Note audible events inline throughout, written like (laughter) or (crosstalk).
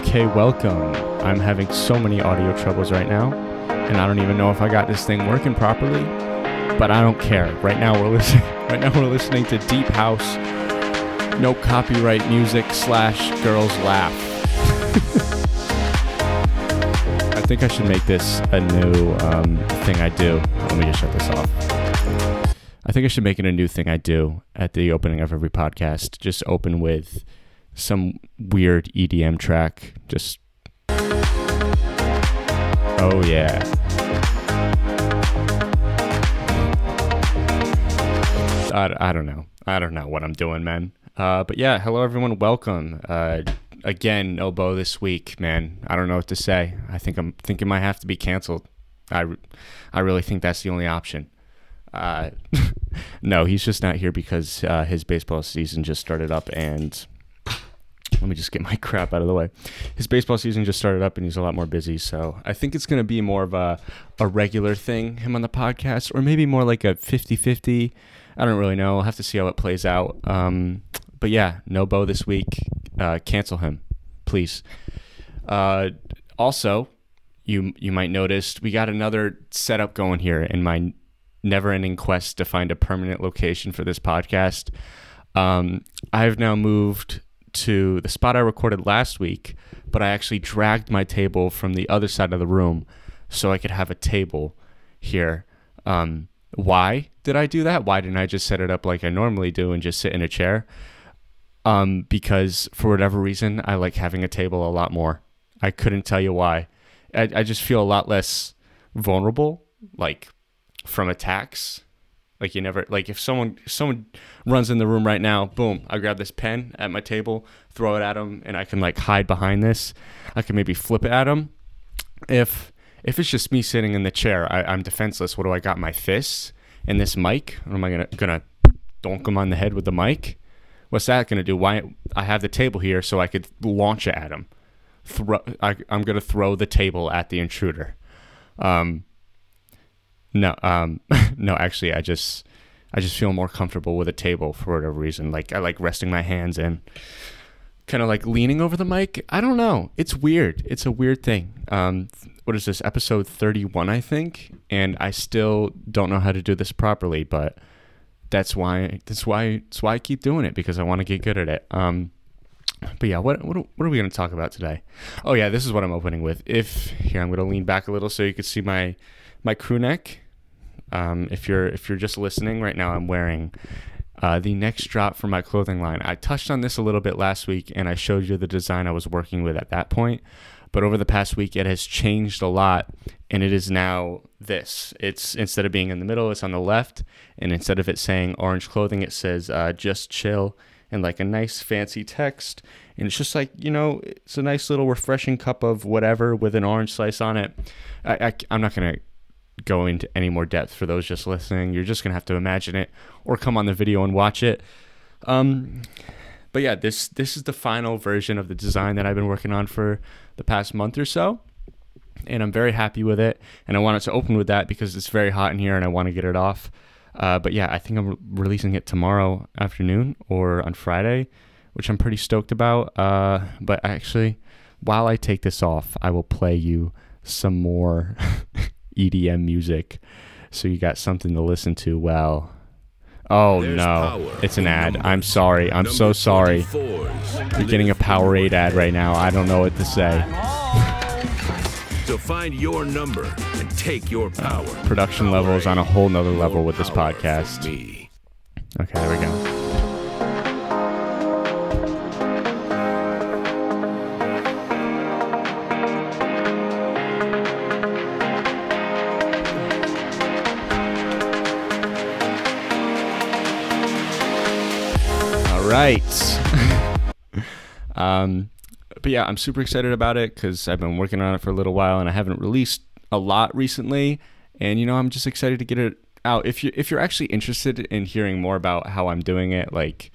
Okay, welcome. I'm having so many audio troubles right now, and I don't even know if I got this thing working properly, but I don't care. Right now we're (laughs) listening right now we're listening to deep house no copyright music slash girls laugh. (laughs) I think I should make this a new um, thing I do. Let me just shut this off. I think I should make it a new thing I do at the opening of every podcast. Just open with some weird EDM track. Just. Oh, yeah. I, I don't know. I don't know what I'm doing, man. Uh, but yeah, hello everyone. Welcome. Uh, again, no Bo this week, man. I don't know what to say. I think I'm thinking might have to be canceled. I, I really think that's the only option. Uh, (laughs) no, he's just not here because uh, his baseball season just started up, and let me just get my (laughs) crap out of the way. His baseball season just started up, and he's a lot more busy. So I think it's going to be more of a a regular thing, him on the podcast, or maybe more like a 50-50. I don't really know. I'll have to see how it plays out. Um, but yeah, no Bo this week. Uh, cancel him, please. Uh, also, you you might notice we got another setup going here in my never-ending quest to find a permanent location for this podcast. Um, I've now moved to the spot I recorded last week, but I actually dragged my table from the other side of the room so I could have a table here. Um, why did I do that? Why didn't I just set it up like I normally do and just sit in a chair? Um, because for whatever reason, I like having a table a lot more. I couldn't tell you why. I, I just feel a lot less vulnerable, like from attacks. Like you never like if someone someone runs in the room right now, boom, I grab this pen at my table, throw it at them, and I can like hide behind this. I can maybe flip it at them. If if it's just me sitting in the chair, I, I'm defenseless. What do I got? My fists and this mic? Am I gonna gonna donk him on the head with the mic? What's that gonna do? Why I have the table here so I could launch it at him. Throw. I, I'm gonna throw the table at the intruder. Um. No. Um. (laughs) no. Actually, I just I just feel more comfortable with a table for whatever reason. Like I like resting my hands in kind of like leaning over the mic. I don't know. It's weird. It's a weird thing. Um, what is this episode 31 i think and i still don't know how to do this properly but that's why that's why that's why i keep doing it because i want to get good at it um but yeah what what, what are we going to talk about today oh yeah this is what i'm opening with if here i'm going to lean back a little so you can see my my crew neck um if you're if you're just listening right now i'm wearing uh, the next drop for my clothing line. I touched on this a little bit last week and I showed you the design I was working with at that point. But over the past week, it has changed a lot, and it is now this. It's instead of being in the middle, it's on the left, and instead of it saying orange clothing, it says uh, just chill and like a nice fancy text. And it's just like, you know, it's a nice little refreshing cup of whatever with an orange slice on it. I, I, I'm not going to go into any more depth for those just listening. You're just to have to imagine it or come on the video and watch it. Um, but yeah, this this is the final version of the design that I've been working on for the past month or so. And I'm very happy with it. And I wanted to open with that because it's very hot in here and I want to get it off. Uh, but yeah, I think I'm re- releasing it tomorrow afternoon or on Friday, which I'm pretty stoked about. Uh, but actually, while I take this off, I will play you some more (laughs) EDM music so you got something to listen to while Oh There's no, it's an ad. I'm sorry. I'm so sorry. You're getting a Powerade ad right now. I don't know what to say. (laughs) So find your number and take your power. Production level is on a whole nother level with this podcast. Okay, there we go. Right. (laughs) um, but yeah, I'm super excited about it because I've been working on it for a little while and I haven't released a lot recently. And you know, I'm just excited to get it out. If you if you're actually interested in hearing more about how I'm doing it, like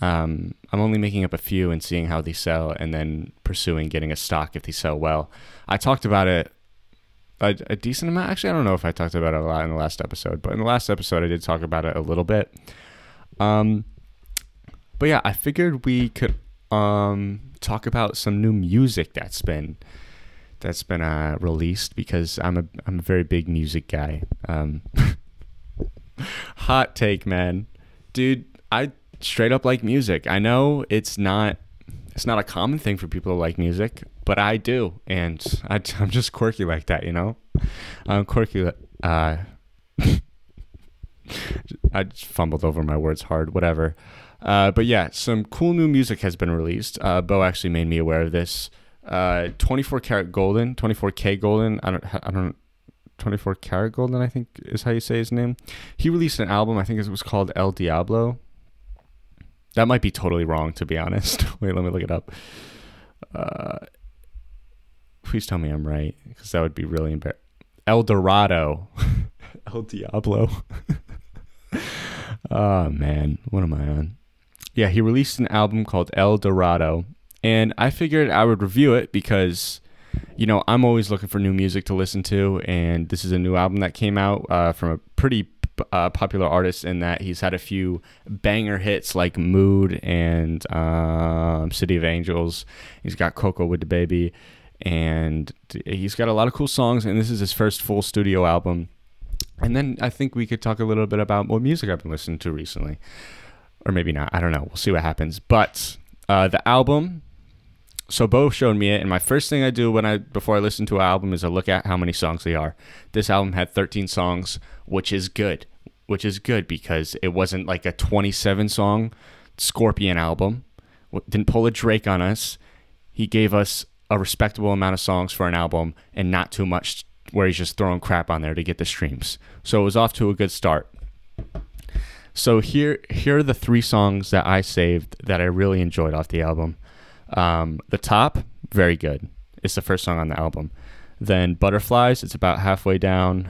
um, I'm only making up a few and seeing how they sell, and then pursuing getting a stock if they sell well. I talked about it a, a decent amount. Actually, I don't know if I talked about it a lot in the last episode, but in the last episode, I did talk about it a little bit. Um, but yeah, I figured we could um, talk about some new music that's been that's been uh, released because I'm a I'm a very big music guy. Um, (laughs) hot take, man, dude. I straight up like music. I know it's not it's not a common thing for people to like music, but I do, and I, (laughs) am just quirky like that, you know. I'm quirky. Uh, (laughs) I just fumbled over my words hard. Whatever. Uh, but yeah, some cool new music has been released. Uh, Bo actually made me aware of this. Uh, 24 karat golden, 24k golden. I don't, I don't, 24 karat golden. I think is how you say his name. He released an album. I think it was called El Diablo. That might be totally wrong, to be honest. (laughs) Wait, let me look it up. Uh, please tell me I'm right, because that would be really embarrassing. El Dorado, (laughs) El Diablo. oh (laughs) man, what am I on? Yeah, he released an album called El Dorado, and I figured I would review it because, you know, I'm always looking for new music to listen to, and this is a new album that came out uh, from a pretty uh, popular artist in that he's had a few banger hits like Mood and um, City of Angels. He's got Coco with DaBaby, and he's got a lot of cool songs. And this is his first full studio album. And then I think we could talk a little bit about what music I've been listening to recently or maybe not. I don't know. We'll see what happens. But uh, the album. So Bo showed me it, and my first thing I do when I before I listen to an album is I look at how many songs they are. This album had 13 songs, which is good. Which is good because it wasn't like a 27 song Scorpion album. Didn't pull a Drake on us. He gave us a respectable amount of songs for an album and not too much where he's just throwing crap on there to get the streams. So it was off to a good start. So here, here are the three songs that I saved that I really enjoyed off the album. Um, the top, very good. It's the first song on the album. Then Butterflies, it's about halfway down.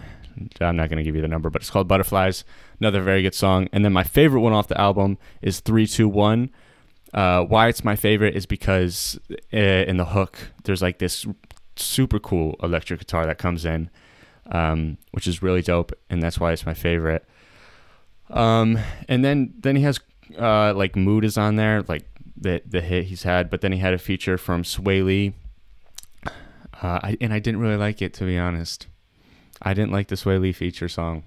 I'm not going to give you the number, but it's called Butterflies. Another very good song. And then my favorite one off the album is 321. Uh, why it's my favorite is because uh, in the hook, there's like this super cool electric guitar that comes in, um, which is really dope. And that's why it's my favorite. Um, and then then he has uh, like Mood is on there, like the the hit he's had. But then he had a feature from Swae Lee, uh, I, and I didn't really like it to be honest. I didn't like the Swae Lee feature song.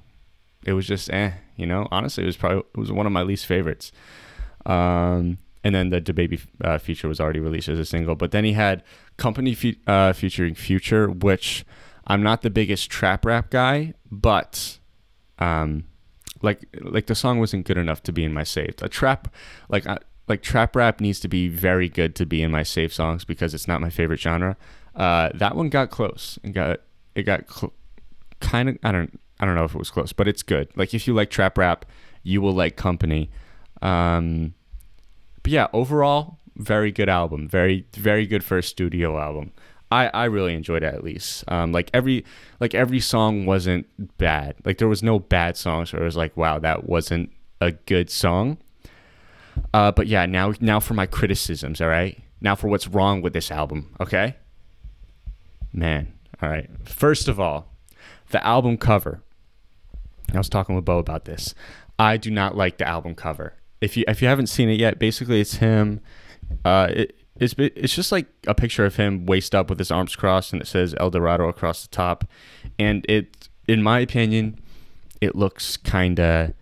It was just eh, you know. Honestly, it was probably it was one of my least favorites. Um, and then the DaBaby uh, feature was already released as a single. But then he had Company fe- uh, featuring Future, which I'm not the biggest trap rap guy, but um, like like the song wasn't good enough to be in my saved. A trap like uh, like trap rap needs to be very good to be in my save songs because it's not my favorite genre. Uh, that one got close and got it got cl- kind of I don't I don't know if it was close, but it's good. Like if you like trap rap, you will like Company. Um, but yeah, overall, very good album. Very very good first studio album. I, I really enjoyed it at least. Um, like every like every song wasn't bad. Like there was no bad songs where it was like, wow, that wasn't a good song. Uh, but yeah, now now for my criticisms. All right, now for what's wrong with this album. Okay, man. All right. First of all, the album cover. I was talking with Bo about this. I do not like the album cover. If you if you haven't seen it yet, basically it's him. Uh, it, it's it's just like a picture of him waist up with his arms crossed and it says El Dorado across the top, and it, in my opinion, it looks kind of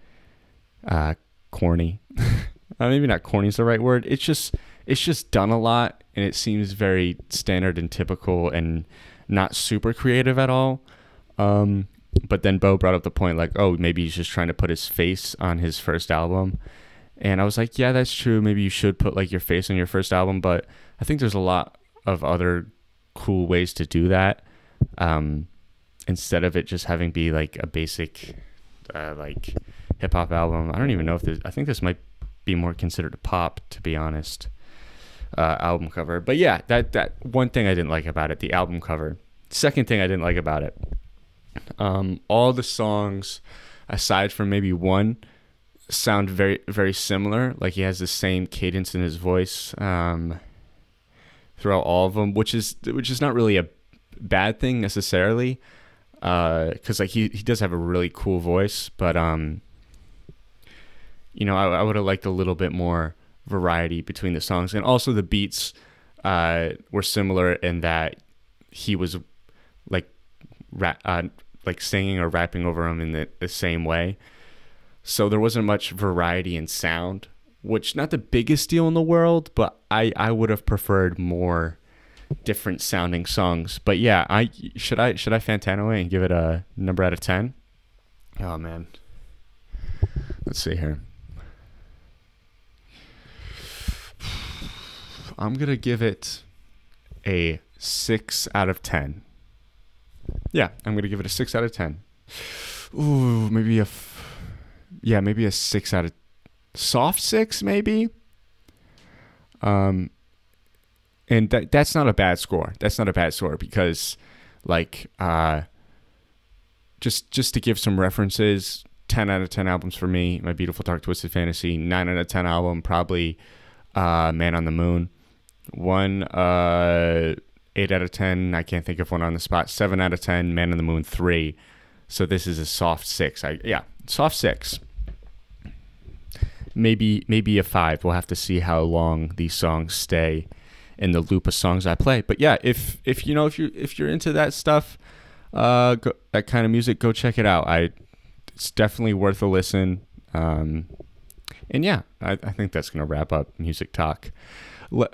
uh, corny. (laughs) uh, maybe not corny is the right word. It's just it's just done a lot, and it seems very standard and typical, and not super creative at all. Um, but then Bo brought up the point like, oh, maybe he's just trying to put his face on his first album. And I was like, yeah, that's true. Maybe you should put like your face on your first album, but I think there's a lot of other cool ways to do that. Um, instead of it just having be like a basic uh, like hip hop album. I don't even know if this. I think this might be more considered a pop, to be honest. Uh, album cover, but yeah, that that one thing I didn't like about it, the album cover. Second thing I didn't like about it, um, all the songs, aside from maybe one, sound very very similar. Like he has the same cadence in his voice um, throughout all of them, which is which is not really a bad thing necessarily, because uh, like he he does have a really cool voice, but um, you know I, I would have liked a little bit more variety between the songs, and also the beats uh, were similar in that he was like ra- uh, like singing or rapping over them in the, the same way. So there wasn't much variety in sound, which not the biggest deal in the world, but I, I would have preferred more different sounding songs. But yeah, I should I should I Fantano and give it a number out of ten? Oh man. Let's see here. I'm gonna give it a six out of ten. Yeah, I'm gonna give it a six out of ten. Ooh, maybe a, yeah, maybe a six out of soft six, maybe. Um, and that that's not a bad score. That's not a bad score because, like, uh, just just to give some references, ten out of ten albums for me. My Beautiful Dark Twisted Fantasy, nine out of ten album, probably, uh, Man on the Moon, one, uh, eight out of ten. I can't think of one on the spot. Seven out of ten. Man on the Moon, three. So this is a soft six. I yeah, soft six maybe maybe a five. We'll have to see how long these songs stay in the loop of songs I play. But yeah, if if you know if you if you're into that stuff, uh, go, that kind of music, go check it out. I it's definitely worth a listen. Um, and yeah, I, I think that's gonna wrap up music talk. Le-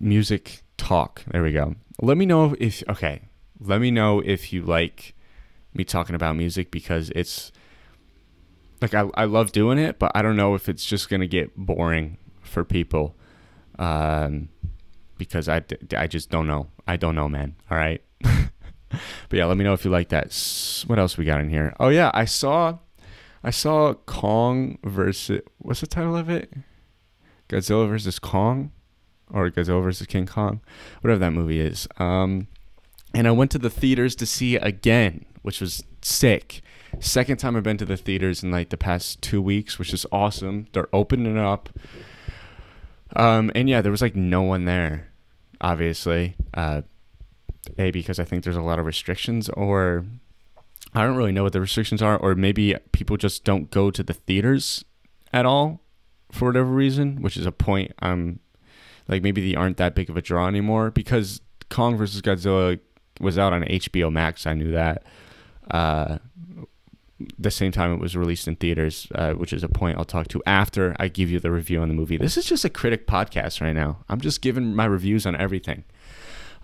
music talk. There we go. Let me know if okay. Let me know if you like me talking about music because it's like I, I love doing it, but I don't know if it's just gonna get boring for people, um, because I, I just don't know. I don't know, man. All right, (laughs) but yeah, let me know if you like that. What else we got in here? Oh yeah, I saw, I saw Kong versus what's the title of it? Godzilla versus Kong, or Godzilla versus King Kong, whatever that movie is. Um, and I went to the theaters to see it again, which was sick. Second time I've been to the theaters in like the past two weeks, which is awesome. They're opening up. Um, and yeah, there was like no one there, obviously. Uh, a because I think there's a lot of restrictions, or I don't really know what the restrictions are, or maybe people just don't go to the theaters at all for whatever reason, which is a point. Um, like maybe they aren't that big of a draw anymore because Kong versus Godzilla was out on HBO Max. I knew that. Uh, the same time it was released in theaters, uh, which is a point I'll talk to after I give you the review on the movie. This is just a critic podcast right now. I'm just giving my reviews on everything.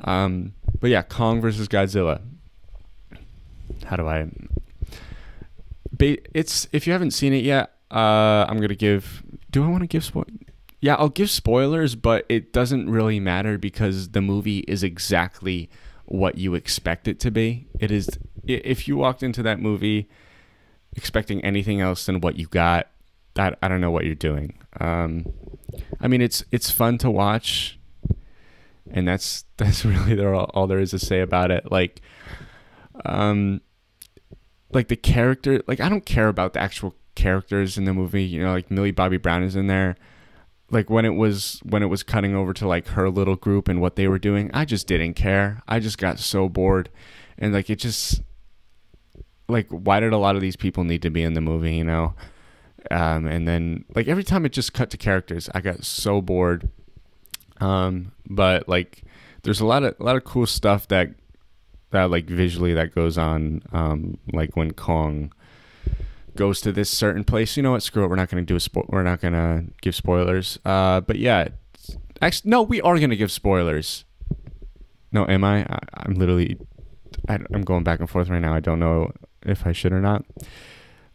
Um, but yeah, Kong versus Godzilla. How do I? It's if you haven't seen it yet, uh, I'm gonna give. Do I want to give spoil? Yeah, I'll give spoilers, but it doesn't really matter because the movie is exactly what you expect it to be. It is. If you walked into that movie expecting anything else than what you got, I, I don't know what you're doing. Um, I mean, it's it's fun to watch, and that's (laughs) that's really all, all there is to say about it. Like, um, like the character, like I don't care about the actual characters in the movie. You know, like Millie Bobby Brown is in there. Like when it was when it was cutting over to like her little group and what they were doing, I just didn't care. I just got so bored, and like it just like why did a lot of these people need to be in the movie you know? Um, and then like every time it just cut to characters i got so bored. Um, but like there's a lot of a lot of cool stuff that that like visually that goes on um, like when kong goes to this certain place. You know what? Screw it. We're not to do a spo- we're not to give spoilers. Uh, but yeah actually no we are to give spoilers. No am i, I i'm literally I, i'm going back and forth right now. I don't know if I should or not.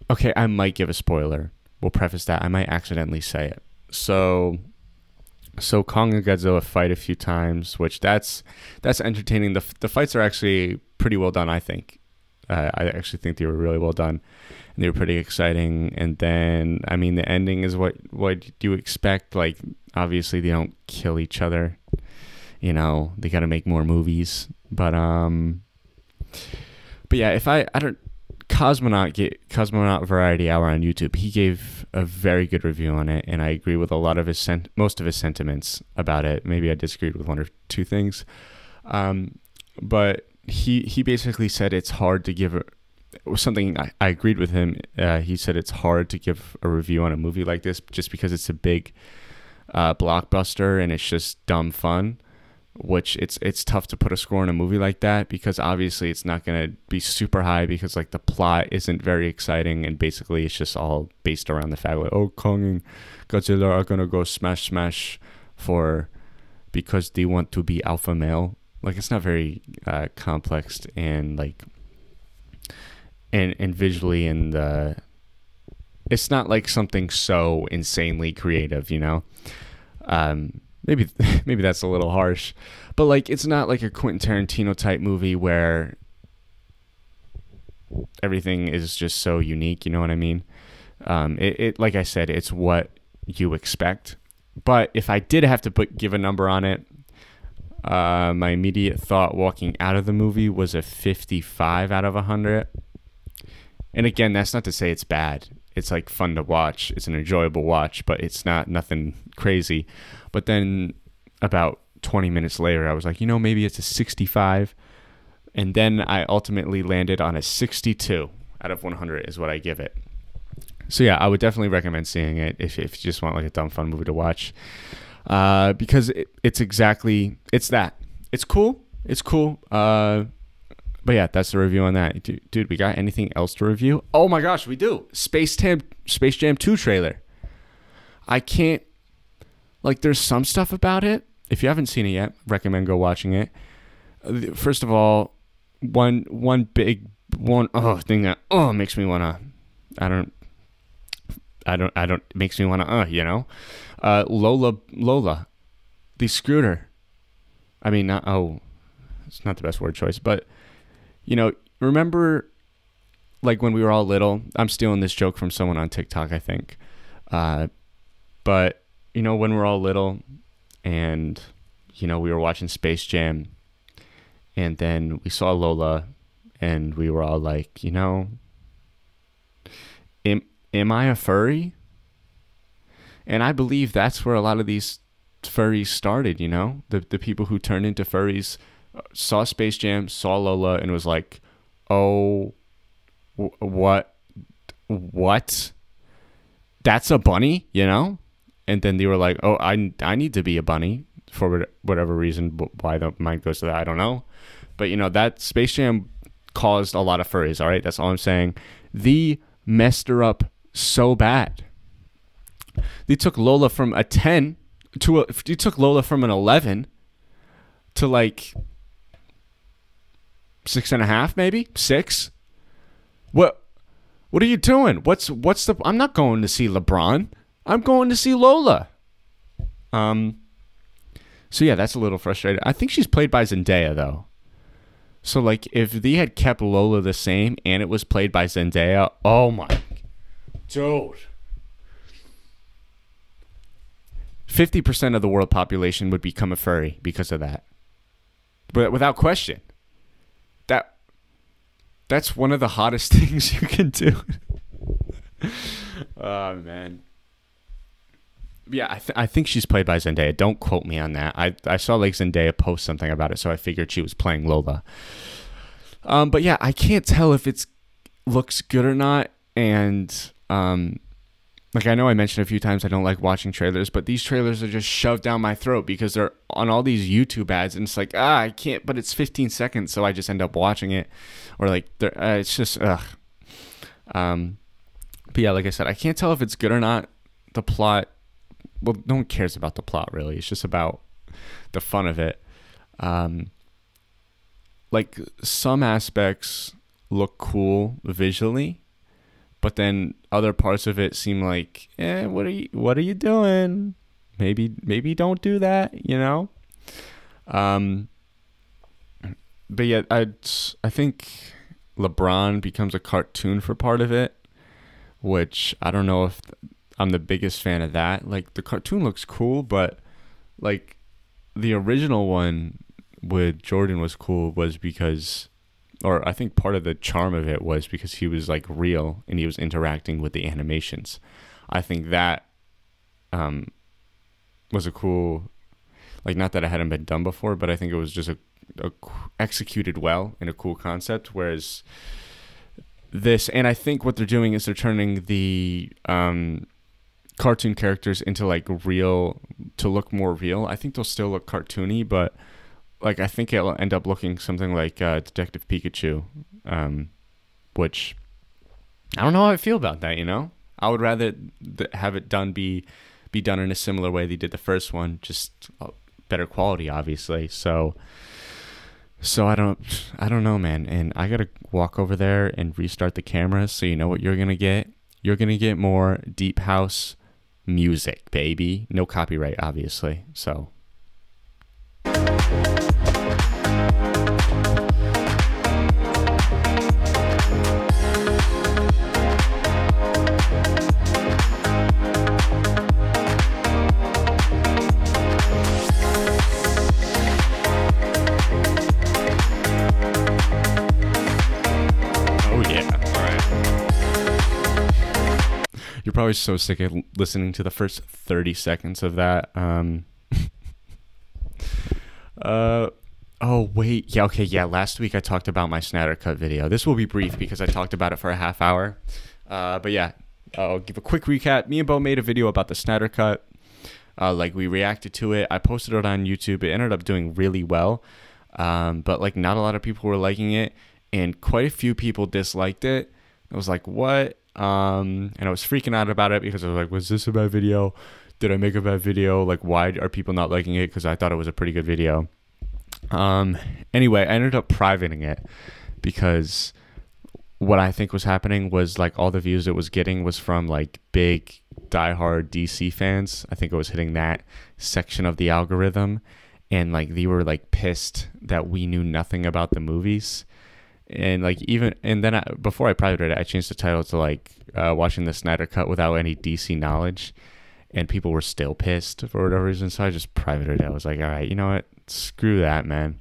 Okay, I might give a spoiler. We'll preface that. I might accidentally say it. So so Kong and Godzilla fight a few times, which that's that's entertaining. The the fights are actually pretty well done, I think. Uh, I actually think they were really well done, and they were pretty exciting. And then, I mean, the ending is what what do you expect? Like, obviously, they don't kill each other. You know, they got to make more movies, but um, but yeah, if I I don't Cosmonaut get Cosmonaut Variety Hour on YouTube. He gave a very good review on it, and I agree with a lot of his sent- most of his sentiments about it. Maybe I disagreed with one or two things, um, but he he basically said it's hard to give a, something. I, I agreed with him. Uh, he said it's hard to give a review on a movie like this just because it's a big uh, blockbuster and it's just dumb fun which it's it's tough to put a score in a movie like that because obviously it's not going to be super high because like the plot isn't very exciting and basically it's just all based around the fact like oh Kong and Godzilla are going to go smash smash for because they want to be alpha male. Like it's not very uh, complex and like and and visually and uh, it's not like something so insanely creative you know? Um maybe (laughs) maybe that's a little harsh, but like it's not like a Quentin Tarantino type movie where everything is just so unique. You know what I mean? Um, it, it like I said, it's what you expect. But if I did have to put give a number on it, uh, my immediate thought walking out of the movie was a 55 out of 100. And again, that's not to say it's bad. It's like fun to watch. It's an enjoyable watch, but it's not nothing crazy. But then about 20 minutes later, I was like, you know, maybe it's a 65. And then I ultimately landed on a 62 out of 100 is what I give it. So yeah, I would definitely recommend seeing it if, if you just want like a dumb fun movie to watch. Uh, because it, it's exactly it's that. It's cool. It's cool. Uh, but yeah, that's the review on that. Dude, dude, we got anything else to review? Oh my gosh, we do. Space Jam Space Jam 2 trailer. I can't like there's some stuff about it. If you haven't seen it yet, recommend go watching it. Uh, first of all, one one big one oh thing that oh makes me wanna I don't I don't I don't makes me wanna uh you know uh Lola Lola the scooter. I mean not oh it's not the best word choice but you know remember like when we were all little I'm stealing this joke from someone on TikTok I think uh but you know, when we're all little and, you know, we were watching Space Jam and then we saw Lola and we were all like, you know, am, am I a furry? And I believe that's where a lot of these furries started, you know? The, the people who turned into furries uh, saw Space Jam, saw Lola, and was like, oh, what? What? That's a bunny, you know? And then they were like, "Oh, I I need to be a bunny for whatever reason. Why the mind goes to that, I don't know." But you know that Space Jam caused a lot of furries. All right, that's all I'm saying. The messed her up so bad. They took Lola from a ten to a. They took Lola from an eleven to like six and a half, maybe six. What? What are you doing? What's what's the? I'm not going to see LeBron. I'm going to see Lola. Um, so yeah, that's a little frustrating. I think she's played by Zendaya though. So like, if they had kept Lola the same and it was played by Zendaya, oh my, dude. Fifty percent of the world population would become a furry because of that. But without question, that that's one of the hottest (laughs) things you can do. (laughs) oh man yeah, I, th- I think she's played by Zendaya. Don't quote me on that. I, I saw like Zendaya post something about it, so I figured she was playing Lola. Um, but yeah, I can't tell if it's looks good or not. And um, like I know I mentioned a few times I don't like watching trailers, but these trailers are just shoved down my throat because they're on all these YouTube ads, and it's like ah, I can't. But it's 15 seconds, so I just end up watching it, or like uh, it's just ugh. Um, but yeah, like I said, I can't tell if it's good or not. The plot well, no one cares about the plot really. It's just about the fun of it. Um, like some aspects look cool visually, but then other parts of it seem like, eh, what are you, what are you doing? Maybe, maybe don't do that. You know. Um, but yet, I, I think LeBron becomes a cartoon for part of it, which I don't know if I'm the biggest fan of that. Like the cartoon looks cool, but like the original one with Jordan was cool was because or I think part of the charm of it was because he was like real and he was interacting with the animations. I think that um was a cool like not that it hadn't been done before, but I think it was just a, a executed well in a cool concept whereas this and I think what they're doing is they're turning the um cartoon characters into like real to look more real. I think they'll still look cartoony, but like I think it'll end up looking something like uh, Detective Pikachu, um, which I don't know how I feel about that. You know, I would rather th- have it done be be done in a similar way they did the first one, just uh, better quality, obviously. So. So I don't I don't know man and I got to walk over there and restart the camera so you know what you're going to get. You're going to get more deep house music, baby. No copyright obviously. So You're probably so sick of listening to the first 30 seconds of that. Um (laughs) Uh oh wait. Yeah, okay, yeah. Last week I talked about my Snyder cut video. This will be brief because I talked about it for a half hour. Uh but yeah, I'll give a quick recap. Me and Bo made a video about the Snyder cut. Uh, like we reacted to it. I posted it on YouTube. It ended up doing really well. Um, but like not a lot of people were liking it and quite a few people disliked it. I was like, what? Um, and I was freaking out about it because I was like, was this a bad video? Did I make a bad video? Like, why are people not liking it? Because I thought it was a pretty good video. Um, anyway, I ended up privating it because what I think was happening was like all the views it was getting was from like big diehard DC fans. I think it was hitting that section of the algorithm and like they were like pissed that we knew nothing about the movies and like even and then I, before I privated it, I changed the title to like uh, watching the Snyder Cut without any DC knowledge, and people were still pissed for whatever reason. So I just privated it. I was like, all right, you know what? Screw that, man.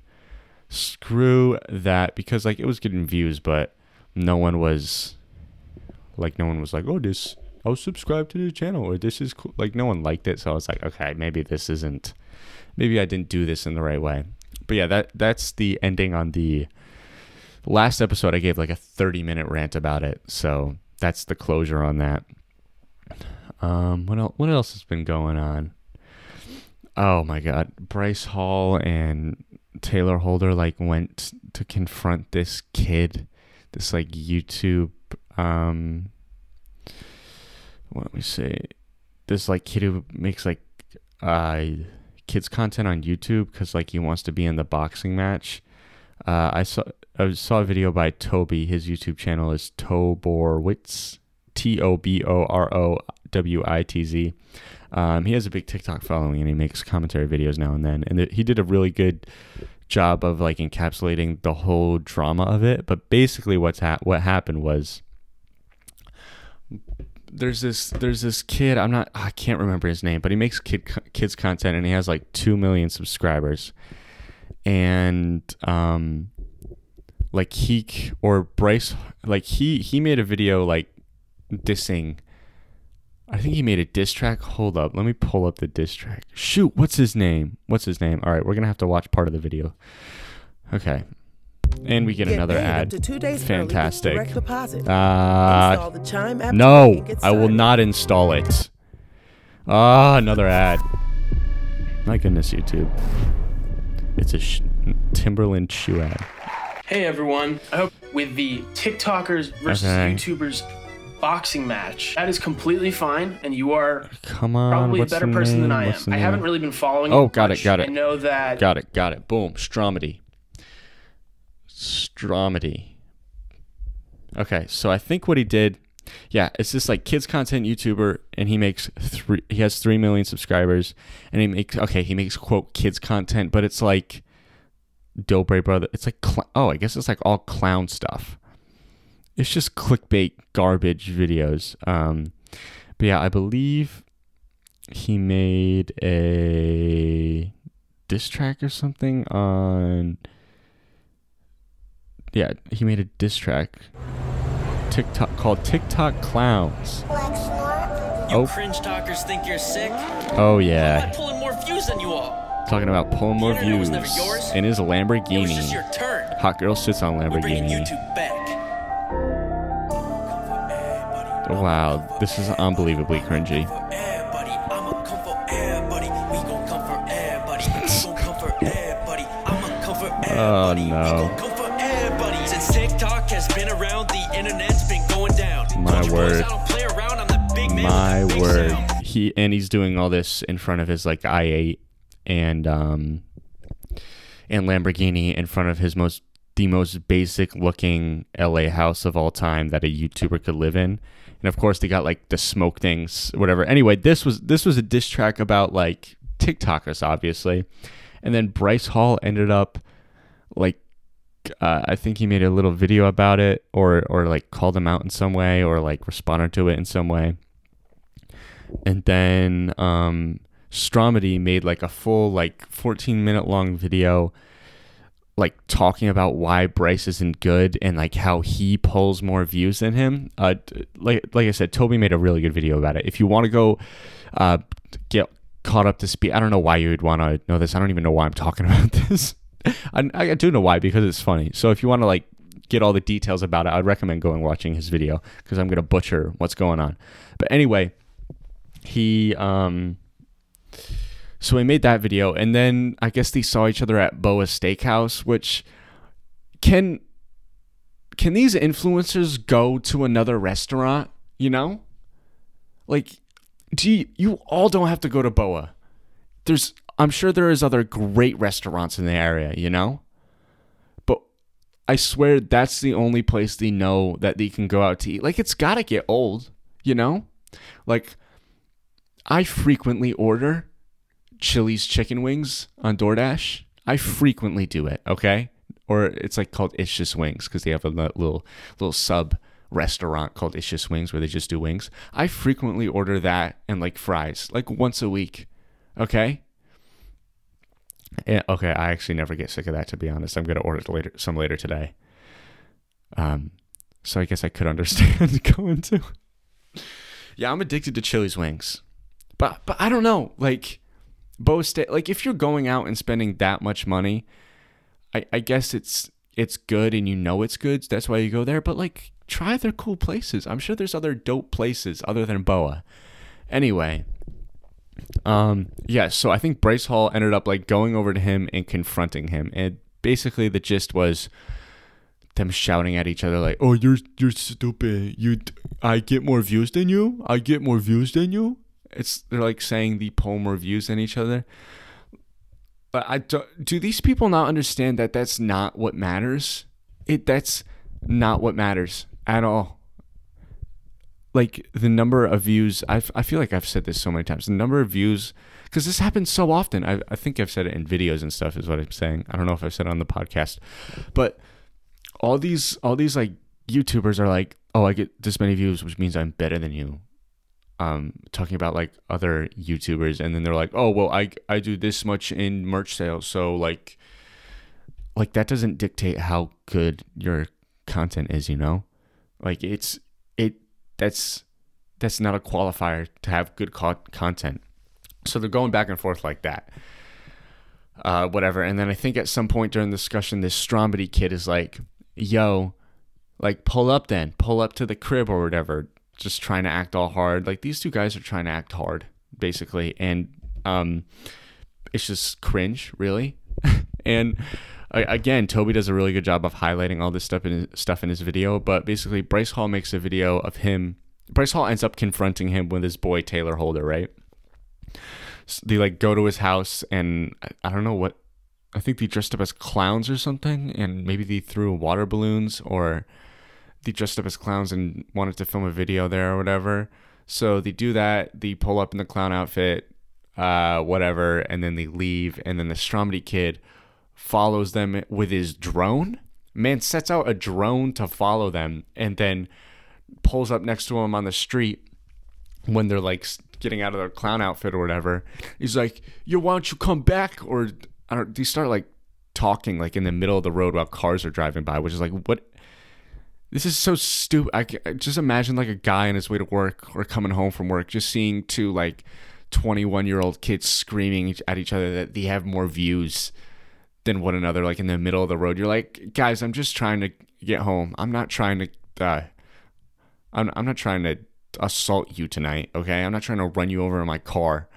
Screw that because like it was getting views, but no one was like no one was like, oh this I'll subscribe to the channel or this is cool. Like no one liked it, so I was like, okay, maybe this isn't. Maybe I didn't do this in the right way. But yeah, that that's the ending on the last episode I gave like a 30 minute rant about it. So that's the closure on that. Um, what else, what else has been going on? Oh my God. Bryce Hall and Taylor Holder like went to confront this kid, this like YouTube, um, what let me say, this like kid who makes like, uh, kids content on YouTube because like he wants to be in the boxing match. Uh, I saw I saw a video by Toby. His YouTube channel is Toborowitz, T O B O R O W I T Z. Um, he has a big TikTok following and he makes commentary videos now and then. And th- he did a really good job of like encapsulating the whole drama of it. But basically, what's ha- what happened was there's this there's this kid. I'm not I can't remember his name, but he makes kid kids content and he has like two million subscribers. And um, like he or Bryce like he he made a video like dissing I think he made a diss track. Hold up, let me pull up the diss track. Shoot, what's his name? What's his name? All right, we're gonna have to watch part of the video. Okay, and we get, Get another ad. to two days Fantastic. Uh, Install the Chime app no, I will not install it. Ah, another ad. My goodness, YouTube. It's a sh- Timberland shoe ad. Hey everyone, I hope with the TikTokers versus Okay. YouTubers boxing match, that is completely fine, and you are Come on, probably a what's better the person than name? I am. What's the I name? haven't really been following. Oh, it got it, much. got it. I know that. Got it, got it. Boom, Stromedy. Stromedy. Okay, so I think what he did, yeah, it's this like kids content YouTuber, and he makes three. He has three million subscribers, and he makes okay, he makes quote kids content, but it's like Dobre brother. It's like cl- oh, I guess it's like all clown stuff. It's just clickbait garbage videos. Um, but yeah, I believe he made a diss track or something on yeah he made a diss track tiktok called tiktok clowns You Oh. cringe talkers think you're sick? oh I'm yeah pulling more views than you all talking about pulling more views in his Lamborghini. Hot girl sits on Lamborghini. Wow, this is unbelievably cringy. oh no. My word. My word. He and he's doing all this in front of his like i8 and um and Lamborghini in front of his most the most basic looking LA house of all time that a YouTuber could live in. And of course they got like the smoke things, whatever. Anyway, this was this was a diss track about like TikTokers, obviously. And then Bryce Hall ended up like uh, I think he made a little video about it or or like called him out in some way or like responded to it in some way. And then um Stromedy made like a full like 14 minute long video like talking about why Bryce isn't good and like how he pulls more views than him. Uh like like I said Toby made a really good video about it. If you want to go uh get caught up to speed, I don't know why you would want to know this. I don't even know why I'm talking (laughs) about this. I, I do know why because it's funny. So if you want to like get all the details about it, I'd recommend going watching his video because I'm gonna butcher what's going on. But anyway, he um so he made that video and then I guess they saw each other at Boa Steakhouse, which can can these influencers go to another restaurant, you know? Like do you, you all don't have to go to Boa. There's I'm sure there is other great restaurants in the area, you know? But I swear that's the only place they know that they can go out to eat. Like it's got to get old, you know? Like I frequently order Chili's chicken wings on DoorDash. I frequently do it, okay? Or it's like called It's Just Wings because they have a little little sub restaurant called It's Just Wings where they just do wings. I frequently order that and like fries, like once a week, okay? Yeah, okay, I actually never get sick of that to be honest. I'm gonna order it later, some later today. Um, so I guess I could (laughs) understand (laughs) going to. Yeah, I'm addicted to Chili's wings, but but I don't know. Like, Bo State, like if you're going out and spending that much money, I I guess it's it's good and you know it's good. That's why you go there. But like, try other cool places. I'm sure there's other dope places other than Boa. Anyway, um, yeah. So I think Bryce Hall ended up like going over to him and confronting him, and basically the gist was them shouting at each other like, "Oh, you're you're stupid. You, I get more views than you. I get more views than you." It's they're like saying the poem reviews views than each other. But I do, do these people not understand that that's not what matters? It that's not what matters at all. Like the number of views, I I feel like I've said this so many times. The number of views, because this happens so often. I I think I've said it in videos and stuff. Is what I'm saying. I don't know if I've said it on the podcast, but all these all these like YouTubers are like, oh, I get this many views, which means I'm better than you. Um, talking about like other YouTubers, and then they're like, oh, well, I I do this much in merch sales, so like, like that doesn't dictate how good your content is, you know, like it's it that's that's not a qualifier to have good co- content. So they're going back and forth like that. Uh, whatever. And then I think at some point during the discussion, this Stromedy kid is like, yo, like pull up then, pull up to the crib or whatever, just trying to act all hard. Like these two guys are trying to act hard, basically. And um, it's just cringe, really. (laughs) and again, Toby does a really good job of highlighting all this stuff in his, stuff in his video. But basically, Bryce Hall makes a video of him. Bryce Hall ends up confronting him with his boy Taylor Holder, right? So they like go to his house, and I, I don't know what. I think they dressed up as clowns or something, and maybe they threw water balloons, or they dressed up as clowns and wanted to film a video there or whatever. So they do that. They pull up in the clown outfit, uh, whatever, and then they leave. And then the Stromedy kid follows them with his drone. Man sets out a drone to follow them, and then pulls up next to him on the street when they're like getting out of their clown outfit or whatever. He's like, "Yo, why don't you come back?" Or I don't. They start like talking like in the middle of the road while cars are driving by, which is like, what? This is so stupid. I, I just imagine like a guy on his way to work or coming home from work, just seeing two like 21 year old kids screaming at each other that they have more views than one another, like in the middle of the road. You're like, guys, I'm just trying to get home. I'm not trying to. Uh, I'm, I'm not trying to assault you tonight, okay? I'm not trying to run you over in my car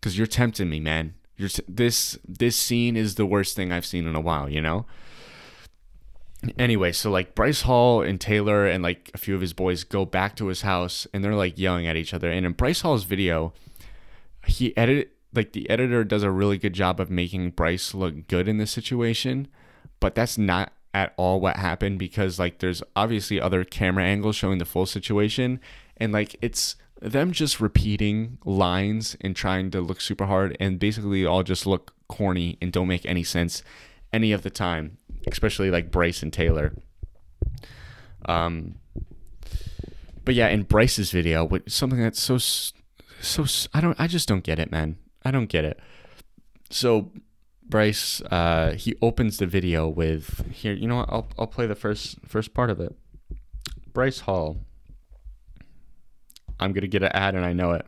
because you're tempting me, man. You're this this scene is the worst thing I've seen in a while, you know? Anyway, so like Bryce Hall and Taylor and like a few of his boys go back to his house and they're like yelling at each other. And in Bryce Hall's video, he edit like the editor does a really good job of making Bryce look good in this situation, but that's not at all what happened because like there's obviously other camera angles showing the full situation and like it's them just repeating lines and trying to look super hard and basically all just look corny and don't make any sense any of the time, especially like Bryce and Taylor. Um but yeah, in Bryce's video, what something that's so so I don't I just don't get it, man. I don't get it. So Bryce uh he opens the video with here, you know what? I'll I'll play the first first part of it. Bryce Hall. I'm to get an ad and I know it.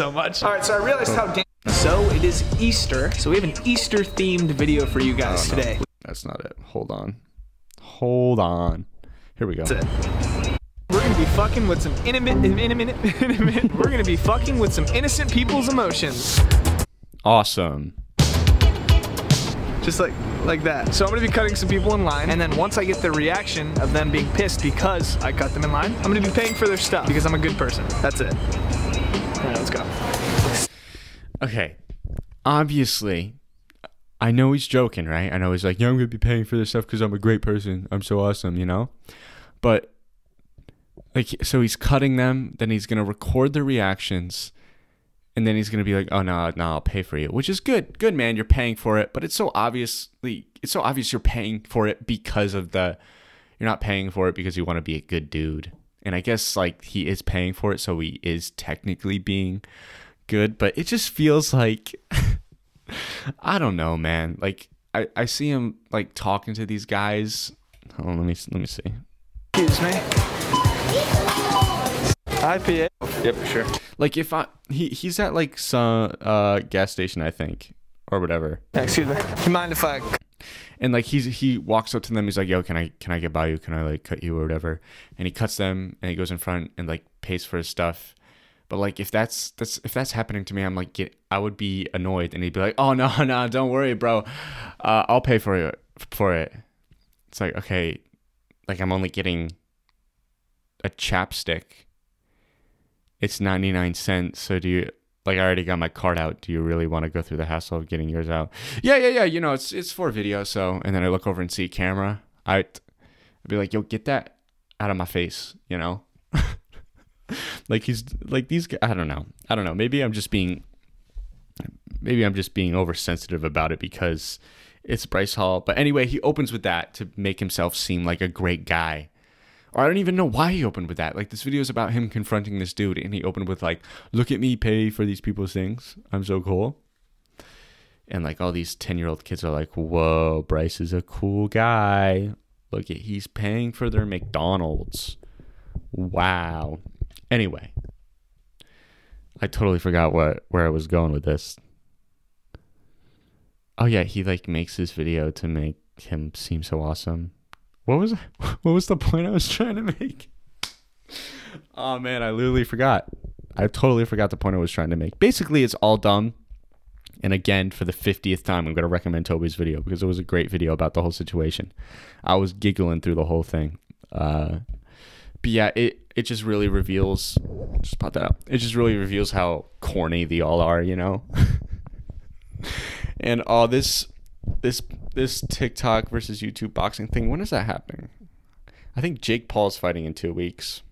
So much. All right, so I realized how. Dan- so it is Easter. So we have an Easter themed video for you guys oh, today. That's not it. Hold on. Hold on. Here we go. That's it. We're gonna be fucking with some intimate, intimate, (laughs) intimate. We're gonna be fucking with some innocent people's emotions, Awesome. just like like that. So I'm gonna be cutting some people in line, and then once I get the reaction of them being pissed because I cut them in line, I'm gonna be paying for their stuff because I'm a good person. That's it. All right, let's go. Okay. Obviously, I know he's joking, right? I know he's like, yeah, I'm going to be paying for this stuff because I'm a great person. I'm so awesome, you know? But, like, so he's cutting them, then he's going to record the reactions, and then he's going to be like, oh, no, no, I'll pay for you, which is good. Good, man. You're paying for it. But it's so obviously, it's so obvious you're paying for it because of the, you're not paying for it because you want to be a good dude. And I guess, like, he is paying for it, so he is technically being good, but it just feels like (laughs) I don't know, man. Like I, I see him like talking to these guys. Hold on, let me let me see. Excuse me. IPA. Yep, for sure. Like if I he he's at like some uh gas station, I think, or whatever. Excuse me. You mind if I? And like he's he walks up to them, he's like, "Yo, can I can I get by you? Can I like cut you or whatever?" And he cuts them, and he goes in front and like pays for his stuff. But like if that's that's if that's happening to me, I'm like get I would be annoyed, and he'd be like, "Oh no (laughs) no, don't worry, bro, uh, I'll pay for it for it." It's like okay, like I'm only getting a chapstick. It's ninety nine cents. So do you like I already got my card out. Do you really want to go through the hassle of getting yours out? Yeah, yeah, yeah. You know, it's it's for video. So, and then I look over and see camera. I'd, I'd be like, yo, get that out of my face. You know, (laughs) like he's like these. I don't know. I don't know. Maybe I'm just being, maybe I'm just being oversensitive about it because it's Bryce Hall. But anyway, he opens with that to make himself seem like a great guy. Or I don't even know why he opened with that. Like this video is about him confronting this dude, and he opened with like, "Look at me pay for these people's things. I'm so cool." And like all these ten year old kids are like, "Whoa, Bryce is a cool guy. Look at he's paying for their McDonald's. Wow." Anyway, I totally forgot what where I was going with this. Oh yeah, he like makes this video to make him seem so awesome. What was (laughs) what was the point I was trying to make? Oh man, I literally forgot. I totally forgot the point I was trying to make. Basically, it's all dumb. And again, for the 50th time, I'm going to recommend Toby's video because it was a great video about the whole situation. I was giggling through the whole thing. Uh, but yeah, it, it just really reveals, just pop that up. It just really reveals how corny they all are, you know? (laughs) and all this, this, this TikTok versus YouTube boxing thing, when is that happening? I think Jake Paul's fighting in two weeks.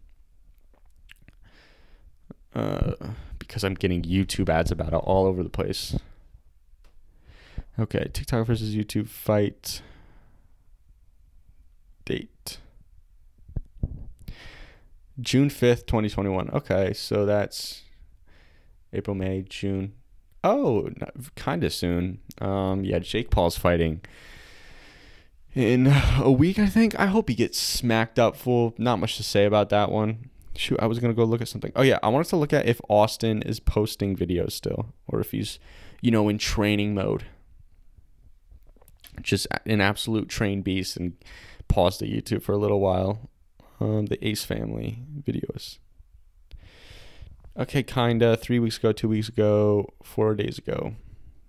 Uh, because I'm getting YouTube ads about it all over the place. Okay, TikTok versus YouTube fight date. June 5th, 2021. Okay, so that's April, May, June. Oh, kind of soon. Um, yeah, Jake Paul's fighting in a week, I think. I hope he gets smacked up full. Not much to say about that one. Shoot, I was gonna go look at something. Oh yeah, I wanted to look at if Austin is posting videos still, or if he's, you know, in training mode. Just an absolute train beast, and paused the YouTube for a little while. Um, the Ace Family videos. Okay, kinda. Three weeks ago, two weeks ago, four days ago.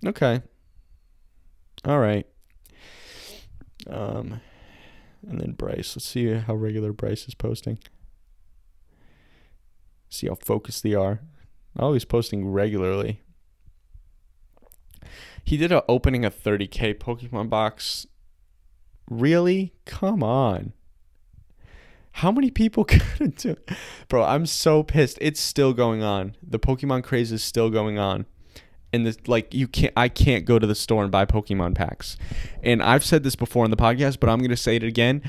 Okay. All right. Um, and then Bryce. Let's see how regular Bryce is posting. See how focused they are. Oh, he's posting regularly. He did a opening a 30k Pokemon box. Really? Come on. How many people (laughs) could do Bro, I'm so pissed. It's still going on. The Pokemon craze is still going on. And this like you can't I can't go to the store and buy Pokemon packs. And I've said this before on the podcast, but I'm gonna say it again.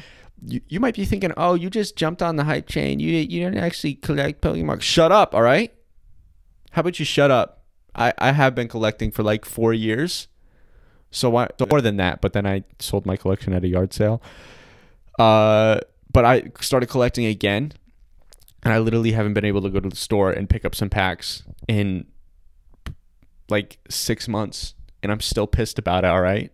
You, you might be thinking, oh, you just jumped on the hype train. You you didn't actually collect Pokemon. Shut up, all right? How about you shut up? I, I have been collecting for like four years. So why more than that, but then I sold my collection at a yard sale. Uh but I started collecting again, and I literally haven't been able to go to the store and pick up some packs in like six months, and I'm still pissed about it. All right.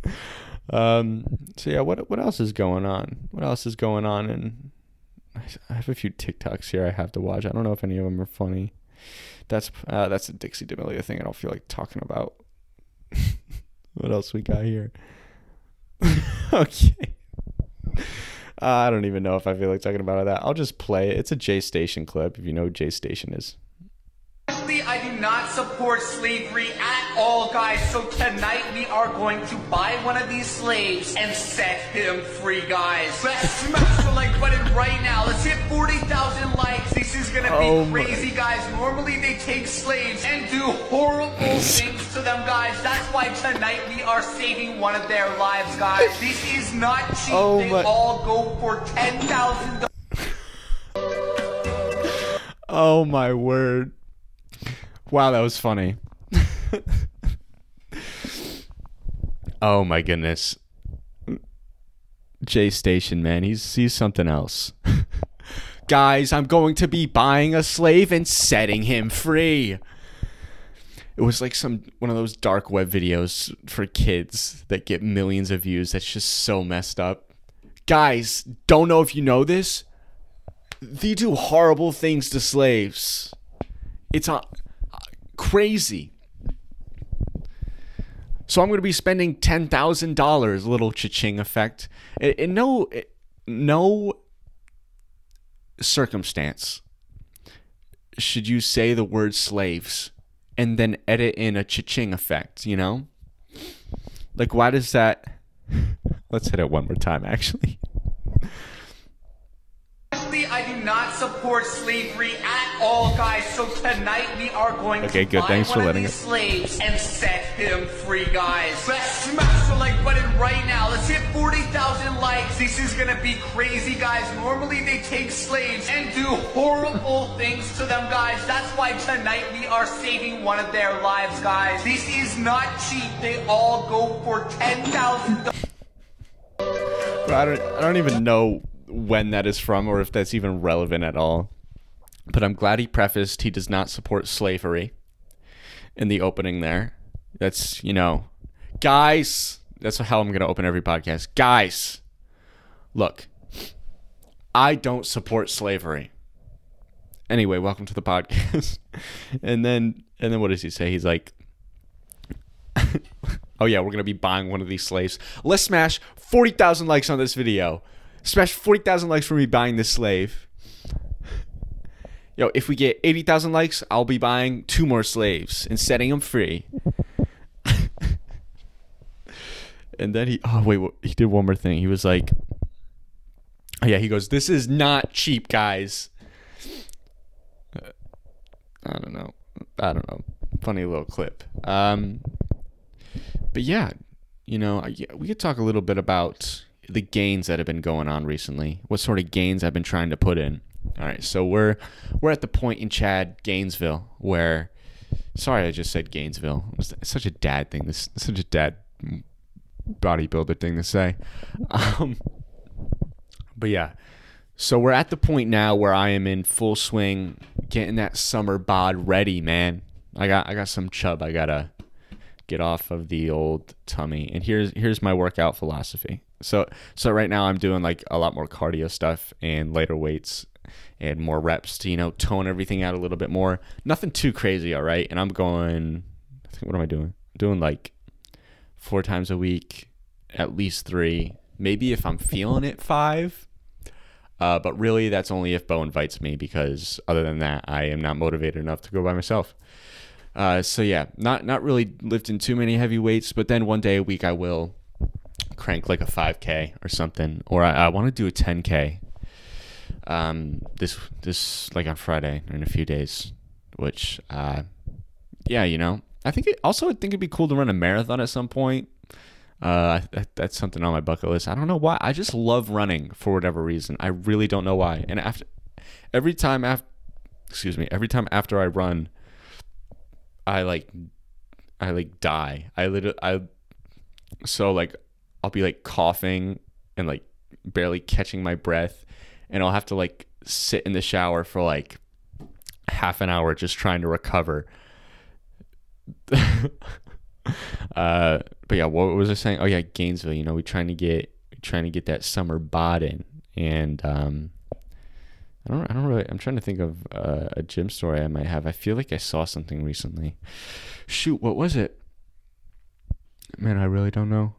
(laughs) um. So yeah, what what else is going on? What else is going on? And I have a few TikToks here I have to watch. I don't know if any of them are funny. That's uh, that's a Dixie D'Amelio thing. I don't feel like talking about. (laughs) what else we got here? (laughs) okay. Uh, I don't even know if I feel like talking about that. I'll just play it. It's a J Station clip. If you know J Station is. I do not support slavery at all, guys. So tonight we are going to buy one of these slaves and set him free, guys. Let's smash the like button right now. Let's hit 40,000 likes. This is gonna be Oh crazy, guys. Normally they take slaves and do horrible (laughs) things to them, guys. That's why tonight we are saving one of their lives, guys. This is not cheap. Oh they all go for $10,000. (laughs) Oh my word. Wow, that was funny. oh my goodness. J Station, man, he's he's something else. (laughs) Guys, I'm going to be buying a slave and setting him free. It was like some one of those dark web videos for kids that get millions of views. That's just so messed up. Guys, don't know if you know this. They do horrible things to slaves. It's uh, crazy. So I'm going to be spending ten thousand dollars. Little cha-ching effect. In, no, no circumstance should you say the word slaves and then edit in a cha-ching effect. You know, like why does that? (laughs) Let's hit it one more time. Actually. Honestly, I do not support slavery at all, guys. So tonight we are going Okay, to good. Thanks one for of letting these it- slaves and set him free, guys. Let's smash the like button right now. Let's hit 40,000 likes. This is gonna be crazy, guys. Normally they take slaves and do horrible things to them, guys. That's why tonight we are saving one of their lives, guys. This is not cheap. They all go for $10,000. But I don't I don't even know when that is from or if that's even relevant at all. But I'm glad he prefaced he does not support slavery in the opening there. That's, you know, guys, that's how I'm going to open every podcast. Guys, look, I don't support slavery. Anyway, welcome to the podcast. (laughs) and then and then what does he say? He's like (laughs) Oh yeah, we're gonna be buying one of these slaves. Let's smash forty thousand likes on this video. Smash forty thousand likes for me buying this slave. Yo, if we get eighty thousand likes, I'll be buying two more slaves and setting them free. (laughs) and then he, oh wait, he did one more thing. He was like, oh yeah, he goes, "This is not cheap, guys." Uh, I don't know. I don't know. Funny little clip. Um, but yeah, you know, we could talk a little bit about the gains that have been going on recently. What sort of gains I've been trying to put in. All right, so we're we're at the point in Chad Gainesville where, sorry, I just said Gainesville. It's such a dad thing. This such a dad bodybuilder thing to say. (laughs) Um, but yeah, so we're at the point now where I am in full swing, getting that summer bod ready, man. I got I got some chub I gotta get off of the old tummy. And here's here's my workout philosophy. So so right now I'm doing like a lot more cardio stuff and lighter weights and more reps to you know tone everything out a little bit more. Nothing too crazy, all right. And I'm going. I think what am I doing? I'm doing like four times a week, at least three. Maybe if I'm feeling it, five. Uh, but really, that's only if Bo invites me because other than that, I am not motivated enough to go by myself. Uh, so yeah, not not really lifting too many heavy weights, but then one day a week I will crank like a 5k or something, or I, I want to do a 10k. Um, this this like on Friday or in a few days, which uh, yeah, you know, I think it, also I think it'd be cool to run a marathon at some point. Uh, that, that's something on my bucket list. I don't know why. I just love running for whatever reason. I really don't know why. And after every time after, excuse me, every time after I run, I like, I like die. I literally, I, so like, I'll be like coughing and like barely catching my breath, and I'll have to like sit in the shower for like half an hour just trying to recover. (laughs) uh, but yeah, what was I saying? Oh yeah, Gainesville. You know, we trying to get trying to get that summer bod in, and um, I don't I don't really. I'm trying to think of uh, a gym story I might have. I feel like I saw something recently. Shoot, what was it? Man, I really don't know.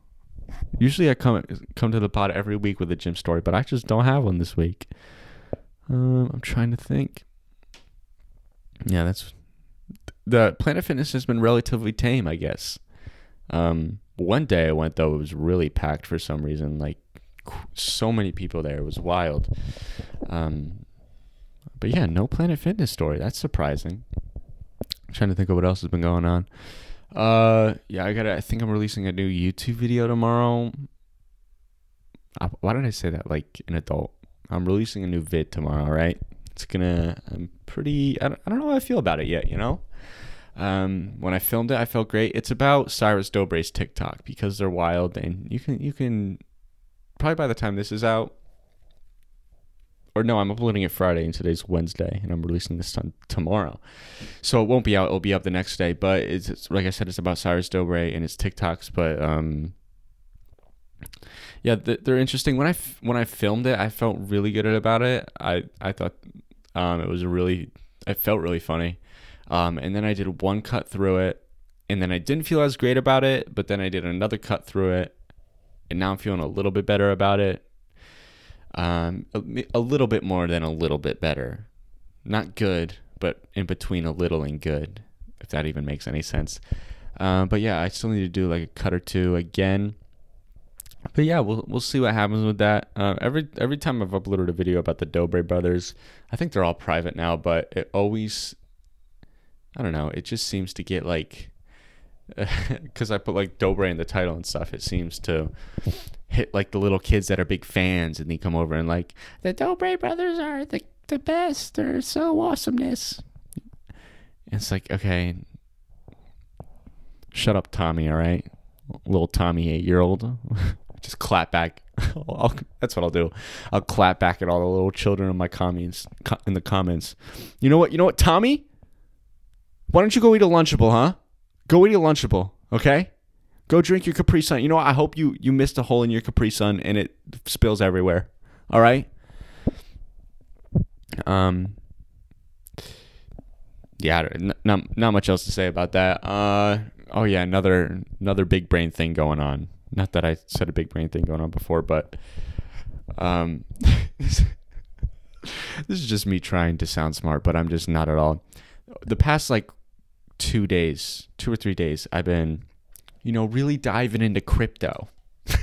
Usually I come come to the pod every week with a gym story, but I just don't have one this week. Um, I'm trying to think. Yeah, that's the Planet Fitness has been relatively tame, I guess. Um, one day I went though, it was really packed for some reason. Like so many people there, it was wild. Um, but yeah, no Planet Fitness story. That's surprising. I'm trying to think of what else has been going on. Uh, yeah, I gotta. I think I'm releasing a new YouTube video tomorrow. Uh, why did I say that like an adult? I'm releasing a new vid tomorrow, right? It's gonna. I'm pretty. I don't, I don't know how I feel about it yet. You know. Um, when I filmed it, I felt great. It's about Cyrus Dobre's TikTok because they're wild, and you can you can probably by the time this is out, or no, I'm uploading it Friday, and today's Wednesday, and I'm releasing this on tomorrow, so it won't be out. It'll be up the next day. But it's, it's like I said, it's about Cyrus Dobre and his TikToks. But um, yeah, they're interesting. When I when I filmed it, I felt really good about it. I I thought um, it was a really it felt really funny. Um, and then I did one cut through it, and then I didn't feel as great about it, but then I did another cut through it, and now I'm feeling a little bit better about it. Um, a, a little bit more than a little bit better. Not good, but in between a little and good, if that even makes any sense. Uh, but yeah, I still need to do like a cut or two again. But yeah, we'll we'll see what happens with that. Uh, every every time I've uploaded a video about the Dobre brothers, I think they're all private now, but it always I don't know. It just seems to get like, (laughs) because I put like Dobre in the title and stuff. It seems to hit like the little kids that are big fans, and they come over and like the Dobre brothers are the the best. They're so awesomeness. It's like okay, shut up, Tommy. All right, little Tommy, eight year old. (laughs) just clap back. (laughs) I'll, that's what I'll do. I'll clap back at all the little children in my comments in the comments. You know what? You know what, Tommy? Why don't you go eat a Lunchable, huh? Go eat a Lunchable, okay? Go drink your Capri Sun. You know what? I hope you you missed a hole in your Capri Sun and it spills everywhere. All right? Um yeah, not not much else to say about that. Uh oh yeah, another another big brain thing going on. Not that I said a big brain thing going on before, but um (laughs) this is just me trying to sound smart, but I'm just not at all. The past like two days, two or three days, I've been, you know, really diving into crypto. (laughs)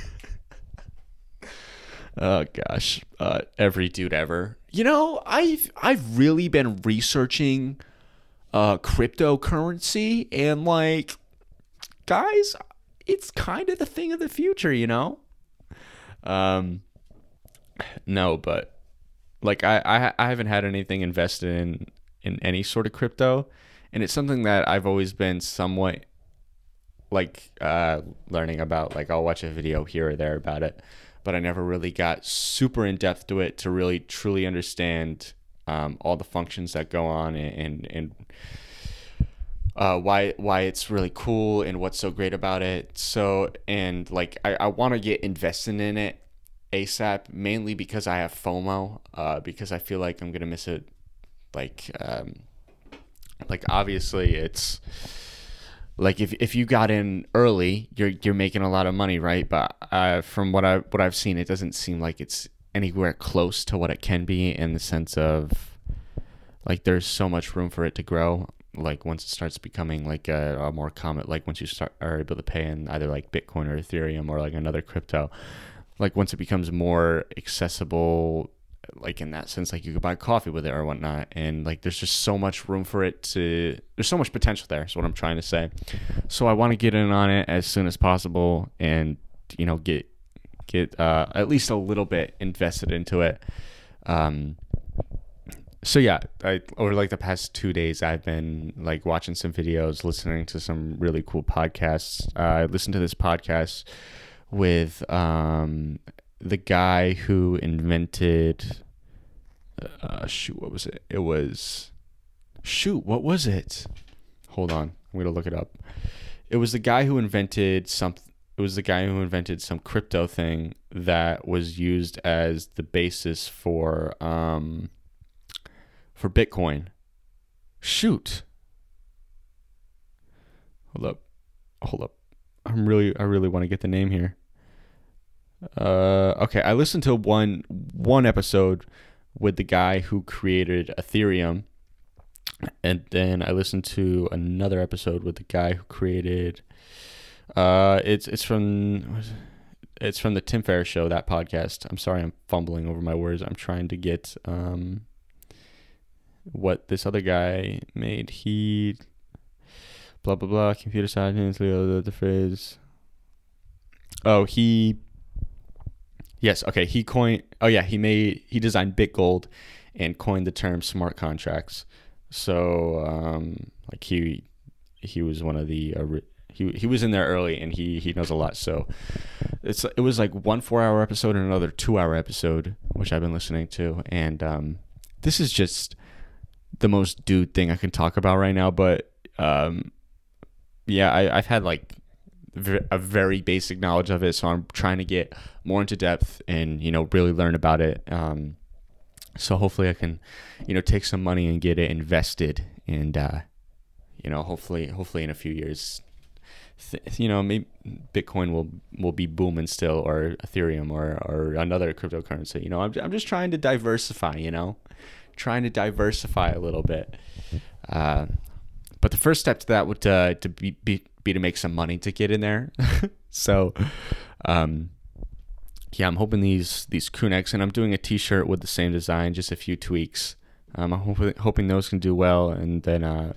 oh gosh, uh, every dude ever. You know, I've I've really been researching uh, cryptocurrency and like, guys, it's kind of the thing of the future, you know. Um, no, but like I I, I haven't had anything invested in in any sort of crypto and it's something that I've always been somewhat like uh, learning about. Like I'll watch a video here or there about it, but I never really got super in depth to it to really truly understand um, all the functions that go on and and, and uh, why why it's really cool and what's so great about it. So and like I, I want to get invested in it ASAP, mainly because I have FOMO, uh, because I feel like I'm gonna miss it. Like, um, like obviously it's like if, if you got in early, you're you're making a lot of money, right? But uh, from what I what I've seen, it doesn't seem like it's anywhere close to what it can be in the sense of like there's so much room for it to grow. Like once it starts becoming like a, a more common, like once you start are able to pay in either like Bitcoin or Ethereum or like another crypto, like once it becomes more accessible like in that sense like you could buy coffee with it or whatnot and like there's just so much room for it to there's so much potential there is what i'm trying to say. So i want to get in on it as soon as possible and you know get get uh, at least a little bit invested into it. Um so yeah I, over like the past two days i've been like watching some videos listening to some really cool podcasts. Uh, i listened to this podcast with um the guy who invented uh shoot what was it? It was shoot what was it? Hold on i'm gonna look it up. It was the guy who invented some it was the guy who invented some crypto thing that was used as the basis for um for bitcoin. Shoot. Hold up hold up. I'm really i really want to get the name here uh, okay, I listened to one one episode with the guy who created Ethereum, and then I listened to another episode with the guy who created. Uh, it's it's from it's from the Tim Ferriss show that podcast. I'm sorry, I'm fumbling over my words. I'm trying to get um what this other guy made. He blah blah blah computer science. The, the phrase. Oh, he Yes. Okay. He coined. Oh yeah. He made. He designed BitGold, and coined the term smart contracts. So um, like he he was one of the he he was in there early, and he he knows a lot. So it's it was like one four hour episode and another two hour episode, which I've been listening to, and um, this is just the most dude thing I can talk about right now. But um, yeah, I, I've had like a very basic knowledge of it. So I'm trying to get more into depth and you know really learn about it. Um, so hopefully I can, you know, take some money and get it invested, and uh, you know, hopefully, hopefully in a few years, th- you know, maybe Bitcoin will will be booming still, or Ethereum, or or another cryptocurrency. You know, I'm I'm just trying to diversify. You know, trying to diversify a little bit. Uh, but the first step to that would uh, to be, be be to make some money to get in there. (laughs) so, um, yeah, I'm hoping these these crew and I'm doing a T-shirt with the same design, just a few tweaks. Um, I'm hoping hoping those can do well, and then uh,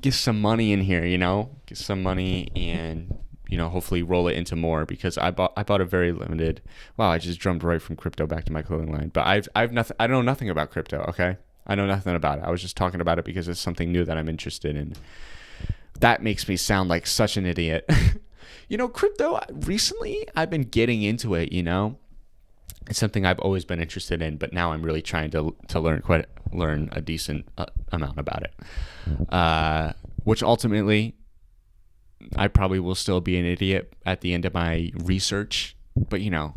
get some money in here. You know, get some money, and you know, hopefully roll it into more because I bought I bought a very limited. Wow, I just jumped right from crypto back to my clothing line, but I've I've nothing. I know nothing about crypto. Okay, I know nothing about it. I was just talking about it because it's something new that I'm interested in that makes me sound like such an idiot. (laughs) you know, crypto, recently I've been getting into it, you know. It's something I've always been interested in, but now I'm really trying to to learn quite learn a decent uh, amount about it. Uh, which ultimately I probably will still be an idiot at the end of my research, but you know,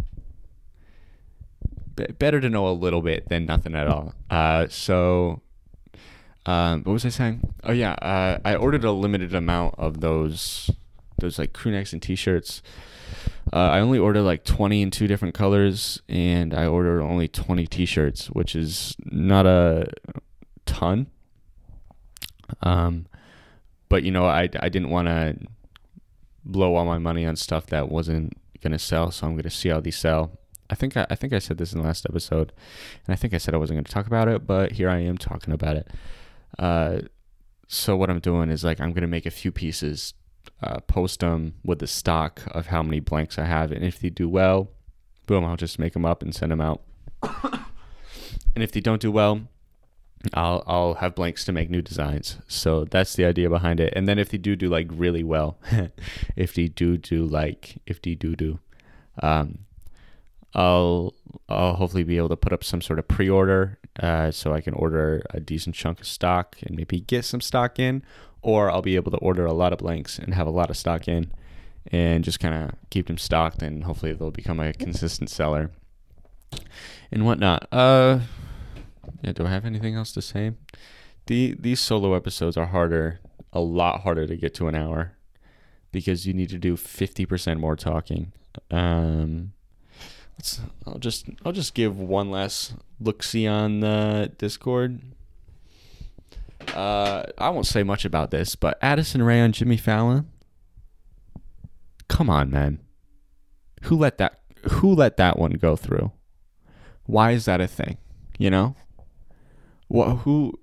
better to know a little bit than nothing at all. Uh, so um, what was I saying? Oh yeah, uh, I ordered a limited amount of those those like crew necks and t-shirts. Uh, I only ordered like 20 in two different colors, and I ordered only 20 t-shirts, which is not a ton. Um, but you know, I I didn't want to blow all my money on stuff that wasn't gonna sell, so I'm gonna see how these sell. I think I, I think I said this in the last episode, and I think I said I wasn't going to talk about it, but here I am talking about it. Uh, so what I'm doing is like I'm gonna make a few pieces, uh, post them with the stock of how many blanks I have, and if they do well, boom, I'll just make them up and send them out. (coughs) and if they don't do well, I'll I'll have blanks to make new designs. So that's the idea behind it. And then if they do do like really well, (laughs) if they do do like if they do do, um, I'll I'll hopefully be able to put up some sort of pre-order uh, so I can order a decent chunk of stock and maybe get some stock in, or I'll be able to order a lot of blanks and have a lot of stock in, and just kind of keep them stocked, and hopefully they'll become a consistent seller and whatnot. Uh, yeah. Do I have anything else to say? The these solo episodes are harder, a lot harder to get to an hour, because you need to do fifty percent more talking. Um, let's. I'll just. I'll just give one last look see on the Discord. Uh, I won't say much about this, but Addison Rae on Jimmy Fallon. Come on, man. Who let that? Who let that one go through? Why is that a thing? You know. What? Who?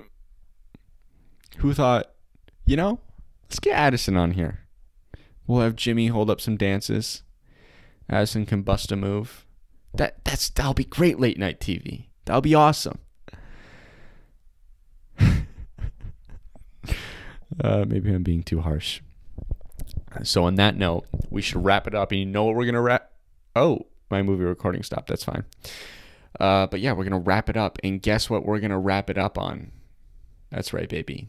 Who thought? You know, let's get Addison on here. We'll have Jimmy hold up some dances. Addison can bust a move. That that's that'll be great late night TV. That'll be awesome. (laughs) uh, maybe I'm being too harsh. So on that note, we should wrap it up. And you know what we're gonna wrap? Oh, my movie recording stopped. That's fine. Uh, but yeah, we're gonna wrap it up. And guess what? We're gonna wrap it up on. That's right, baby.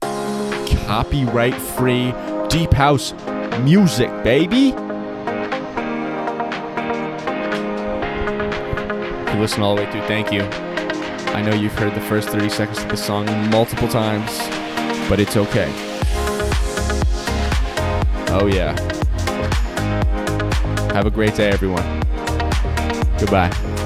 Copyright free deep house music, baby. You listen all the way through, thank you. I know you've heard the first 30 seconds of the song multiple times, but it's okay. Oh, yeah. Have a great day, everyone. Goodbye.